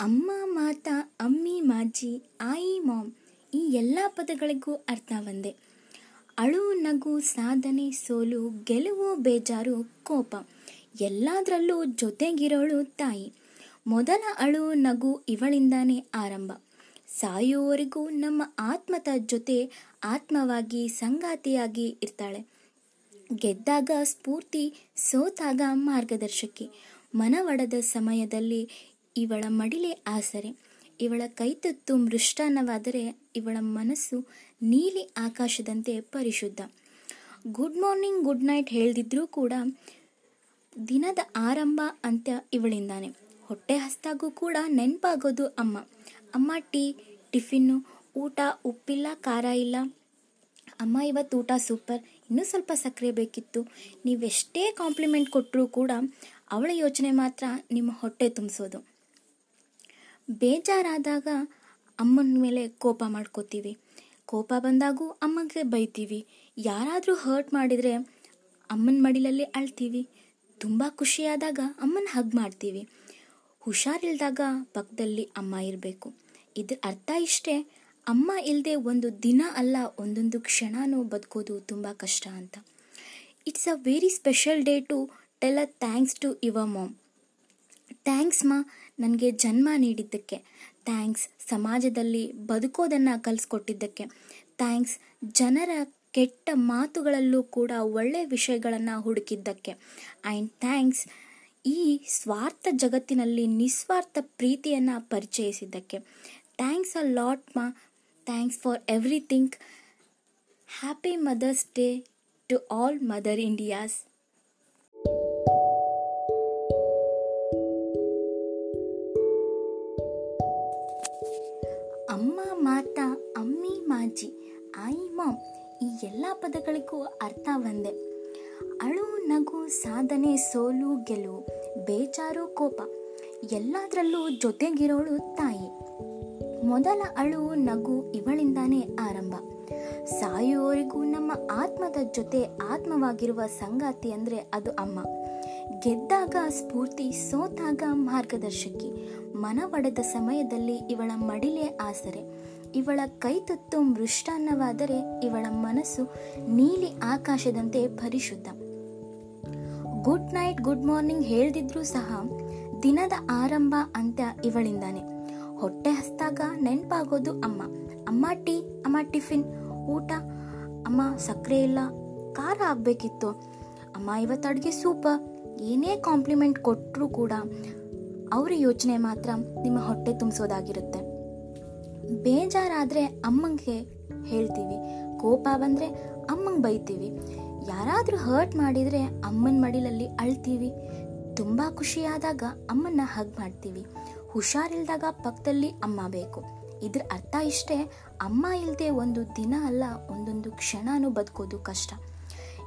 ಅಮ್ಮ ಮಾತ, ಅಮ್ಮಿ ಮಾಜಿ, ಆಯಿ ಮಾಮ್ ಈ ಎಲ್ಲ ಪದಗಳಿಗೂ ಅರ್ಥ ಒಂದೇ. ಅಳು, ನಗು, ಸಾಧನೆ, ಸೋಲು, ಗೆಲುವು, ಬೇಜಾರು, ಕೋಪ ಎಲ್ಲದರಲ್ಲೂ ಜೊತೆಗಿರೋಳು ತಾಯಿ. ಮೊದಲ ಅಳು, ನಗು ಇವಳಿಂದಾನೇ ಆರಂಭ. ಸಾಯುವವರೆಗೂ ನಮ್ಮ ಆತ್ಮದ ಜೊತೆ ಆತ್ಮವಾಗಿ, ಸಂಗಾತಿಯಾಗಿ ಇರ್ತಾಳೆ. ಗೆದ್ದಾಗ ಸ್ಫೂರ್ತಿ ಸೋತಾಗ ಮಾರ್ಗದರ್ಶಕಿ. ಮನವಡದ ಸಮಯದಲ್ಲಿ ಇವಳ ಮಡಿಲೆ ಆಸರೆ. ಇವಳ ಕೈತತ್ತು ಮೃಷ್ಟಾನ್ನವಾದರೆ ಇವಳ ಮನಸ್ಸು ನೀಲಿ ಆಕಾಶದಂತೆ ಪರಿಶುದ್ಧ. ಗುಡ್ ಮಾರ್ನಿಂಗ್ ಗುಡ್ ನೈಟ್ ಹೇಳ್ದಿದ್ರೂ ಕೂಡ ದಿನದ ಆರಂಭ ಅಂತ್ಯ ಇವಳಿಂದಾನೆ. ಹೊಟ್ಟೆ ಹಸ್ತಾಗೂ ಕೂಡ ನೆನಪಾಗೋದು ಅಮ್ಮ. ಅಮ್ಮ ಟೀ, ಟಿಫಿನ್ನು, ಊಟ, ಉಪ್ಪಿಲ್ಲ, ಖಾರ ಇಲ್ಲ. ಅಮ್ಮ ಇವತ್ತು ಊಟ ಸೂಪರ್, ಇನ್ನೂ ಸ್ವಲ್ಪ ಸಕ್ಕರೆ ಬೇಕಿತ್ತು. ನೀವೆಷ್ಟೇ ಕಾಂಪ್ಲಿಮೆಂಟ್ ಕೊಟ್ಟರೂ ಕೂಡ ಅವಳ ಯೋಚನೆ ಮಾತ್ರ ನಿಮ್ಮ ಹೊಟ್ಟೆ ತುಂಬಿಸೋದು. ಬೇಜಾರಾದಾಗ ಅಮ್ಮನ ಮೇಲೆ ಕೋಪ ಮಾಡ್ಕೋತೀವಿ. ಕೋಪ ಬಂದಾಗೂ ಅಮ್ಮಗೆ ಬೈತೀವಿ. ಯಾರಾದರೂ ಹರ್ಟ್ ಮಾಡಿದರೆ ಅಮ್ಮನ ಮಡಿಲಲ್ಲಿ ಅಳ್ತೀವಿ. ತುಂಬ ಖುಷಿಯಾದಾಗ ಅಮ್ಮನ ಹಗ್ ಮಾಡ್ತೀವಿ. ಹುಷಾರಿಲ್ದಾಗ ಪಕ್ಕದಲ್ಲಿ ಅಮ್ಮ ಇರಬೇಕು. ಇದ್ರ ಅರ್ಥ ಇಷ್ಟೇ, ಅಮ್ಮ ಇಲ್ಲದೆ ಒಂದು ದಿನ ಅಲ್ಲ, ಒಂದೊಂದು ಕ್ಷಣನೂ ಬದುಕೋದು ತುಂಬ ಕಷ್ಟ ಅಂತ. It's a very special day to tell a thanks to your mom thanks ma. ನನಗೆ ಜನ್ಮ ನೀಡಿದ್ದಕ್ಕೆ. ಥ್ಯಾಂಕ್ಸ್ ಸಮಾಜದಲ್ಲಿ ಬದುಕೋದನ್ನು ಕಲಿಸ್ಕೊಟ್ಟಿದ್ದಕ್ಕೆ. ಥ್ಯಾಂಕ್ಸ್ ಜನರ ಕೆಟ್ಟ ಮಾತುಗಳಲ್ಲೂ ಕೂಡ ಒಳ್ಳೆಯ ವಿಷಯಗಳನ್ನು ಹುಡುಕಿದ್ದಕ್ಕೆ. ಆ್ಯಂಡ್ ಥ್ಯಾಂಕ್ಸ್ ಈ ಸ್ವಾರ್ಥ ಜಗತ್ತಿನಲ್ಲಿ ನಿಸ್ವಾರ್ಥ ಪ್ರೀತಿಯನ್ನು ಪರಿಚಯಿಸಿದ್ದಕ್ಕೆ. Thanks a lot ma. Thanks for everything happy mother's day to all mother India's ಈ ಎಲ್ಲ ಪದಗಳಿಗೂ ಅರ್ಥ ಒಂದೇ. ಅಳು, ನಗು, ಸಾಧನೆ, ಸೋಲು, ಗೆಲುವು, ಬೇಜಾರು, ಕೋಪ, ಎಲ್ಲದರಲ್ಲೂ ಜೊತೆಗಿರೋಳು ತಾಯಿ. ಮೊದಲ ಅಳು, ನಗು ಇವಳಿಂದಾನೇ ಆರಂಭ. ಸಾಯುವವರೆಗೂ ನಮ್ಮ ಆತ್ಮದ ಜೊತೆ ಆತ್ಮವಾಗಿರುವ ಸಂಗಾತಿ ಅಂದರೆ ಅದು ಅಮ್ಮ. ಗೆದ್ದಾಗ ಸ್ಫೂರ್ತಿ, ಸೋತಾಗ ಮಾರ್ಗದರ್ಶಕಿ. ಮನವಡೆದ ಸಮಯದಲ್ಲಿ ಇವಳ ಮಡಿಲೆ ಆಸರೆ. ಇವಳ ಕೈತತ್ತು ಮೃಷ್ಟಾನ್ನವಾದರೆ ಇವಳ ಮನಸ್ಸು ನೀಲಿ ಆಕಾಶದಂತೆ ಪರಿಶುದ್ಧ. ಗುಡ್ ನೈಟ್, ಗುಡ್ ಮಾರ್ನಿಂಗ್ ಹೇಳ್ದಿದ್ರೂ ಸಹ ದಿನದ ಆರಂಭ ಅಂತ ಇವಳಿಂದಾನೆ. ಹೊಟ್ಟೆ ಹಸ್ತಾಗ ನೆನಪಾಗೋದು ಅಮ್ಮ. ಅಮ್ಮ ಟೀ, ಅಮ್ಮ ಟಿಫಿನ್, ಊಟ, ಅಮ್ಮ ಸಕ್ಕರೆ ಇಲ್ಲ, ಖಾರ ಆಗಬೇಕಿತ್ತು. ಅಮ್ಮ ಇವತ್ತು ಅಡುಗೆ ಸೂಪರ್ ಏನೇ ಕಾಂಪ್ಲಿಮೆಂಟ್ ಕೊಟ್ಟರೂ ಕೂಡ ಅವ್ರ ಯೋಚನೆ ಮಾತ್ರ ನಿಮ್ಮ ಹೊಟ್ಟೆ ತುಂಬಿಸೋದಾಗಿರುತ್ತೆ. ಬೇಜಾರಾದರೆ ಅಮ್ಮಂಗೆ ಹೇಳ್ತೀವಿ. ಕೋಪ ಬಂದರೆ ಅಮ್ಮಂಗೆ ಬೈತೀವಿ. ಯಾರಾದರೂ ಹರ್ಟ್ ಮಾಡಿದರೆ ಅಮ್ಮನ ಮಡಿಲಲ್ಲಿ ಅಳ್ತೀವಿ. ತುಂಬ ಖುಷಿಯಾದಾಗ ಅಮ್ಮನ್ನ ಹಗ್ ಮಾಡ್ತೀವಿ. ಹುಷಾರಿಲ್ದಾಗ ಪಕ್ಕದಲ್ಲಿ ಅಮ್ಮ ಬೇಕು. ಇದ್ರ ಅರ್ಥ ಇಷ್ಟೇ, ಅಮ್ಮ ಇಲ್ಲದೆ ಒಂದು ದಿನ ಅಲ್ಲ, ಒಂದೊಂದು ಕ್ಷಣನೂ ಬದುಕೋದು ಕಷ್ಟ.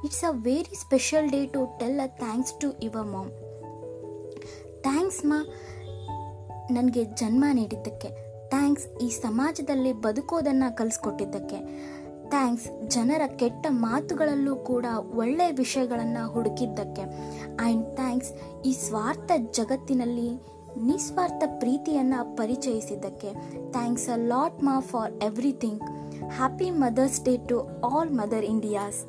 It's a very special day to tell a thanks to your mom thanks ma, ನನಗೆ ಜನ್ಮ ನೀಡಿದ್ದಕ್ಕೆ. ಥ್ಯಾಂಕ್ಸ್ ಈ ಸಮಾಜದಲ್ಲಿ ಬದುಕೋದನ್ನು ಕಲಿಸ್ಕೊಟ್ಟಿದ್ದಕ್ಕೆ. ಥ್ಯಾಂಕ್ಸ್ ಜನರ ಕೆಟ್ಟ ಮಾತುಗಳಲ್ಲೂ ಕೂಡ ಒಳ್ಳೆಯ ವಿಷಯಗಳನ್ನು ಹುಡುಕಿದ್ದಕ್ಕೆ. ಆ್ಯಂಡ್ ಥ್ಯಾಂಕ್ಸ್ ಈ ಸ್ವಾರ್ಥ ಜಗತ್ತಿನಲ್ಲಿ ನಿಸ್ವಾರ್ಥ ಪ್ರೀತಿಯನ್ನು ಪರಿಚಯಿಸಿದ್ದಕ್ಕೆ. Thanks a lot ma for everything. Happy mother's day to all mother India's.